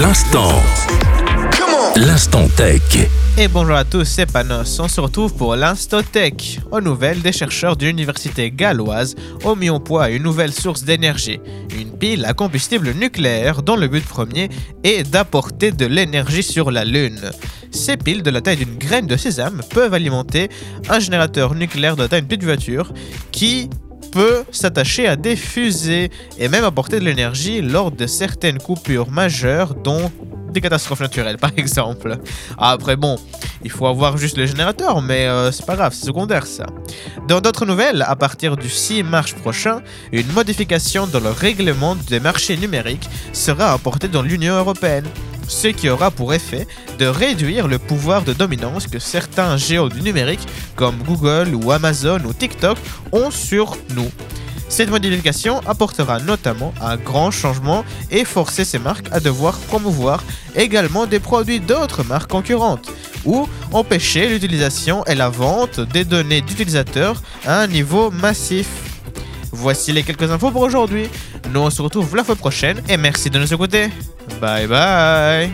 L'instant. L'instant tech. Et bonjour à tous, c'est Panos. On se retrouve pour l'Instant Tech. Aux nouvelles, des chercheurs de l'université galloise ont mis au point une nouvelle source d'énergie, une pile à combustible nucléaire dont le but premier est d'apporter de l'énergie sur la Lune. Ces piles de la taille d'une graine de sésame peuvent alimenter un générateur nucléaire de la taille d'une petite voiture qui peut s'attacher à des fusées et même apporter de l'énergie lors de certaines coupures majeures dont des catastrophes naturelles par exemple. Après bon, il faut avoir juste le générateur mais euh, c'est pas grave, c'est secondaire ça. Dans d'autres nouvelles, à partir du 6 mars prochain, une modification dans le règlement des marchés numériques sera apportée dans l'Union européenne ce qui aura pour effet de réduire le pouvoir de dominance que certains géants du numérique comme Google ou Amazon ou TikTok ont sur nous. Cette modification apportera notamment un grand changement et forcer ces marques à devoir promouvoir également des produits d'autres marques concurrentes ou empêcher l'utilisation et la vente des données d'utilisateurs à un niveau massif. Voici les quelques infos pour aujourd'hui. Nous on se retrouve la fois prochaine et merci de nous écouter. Bye bye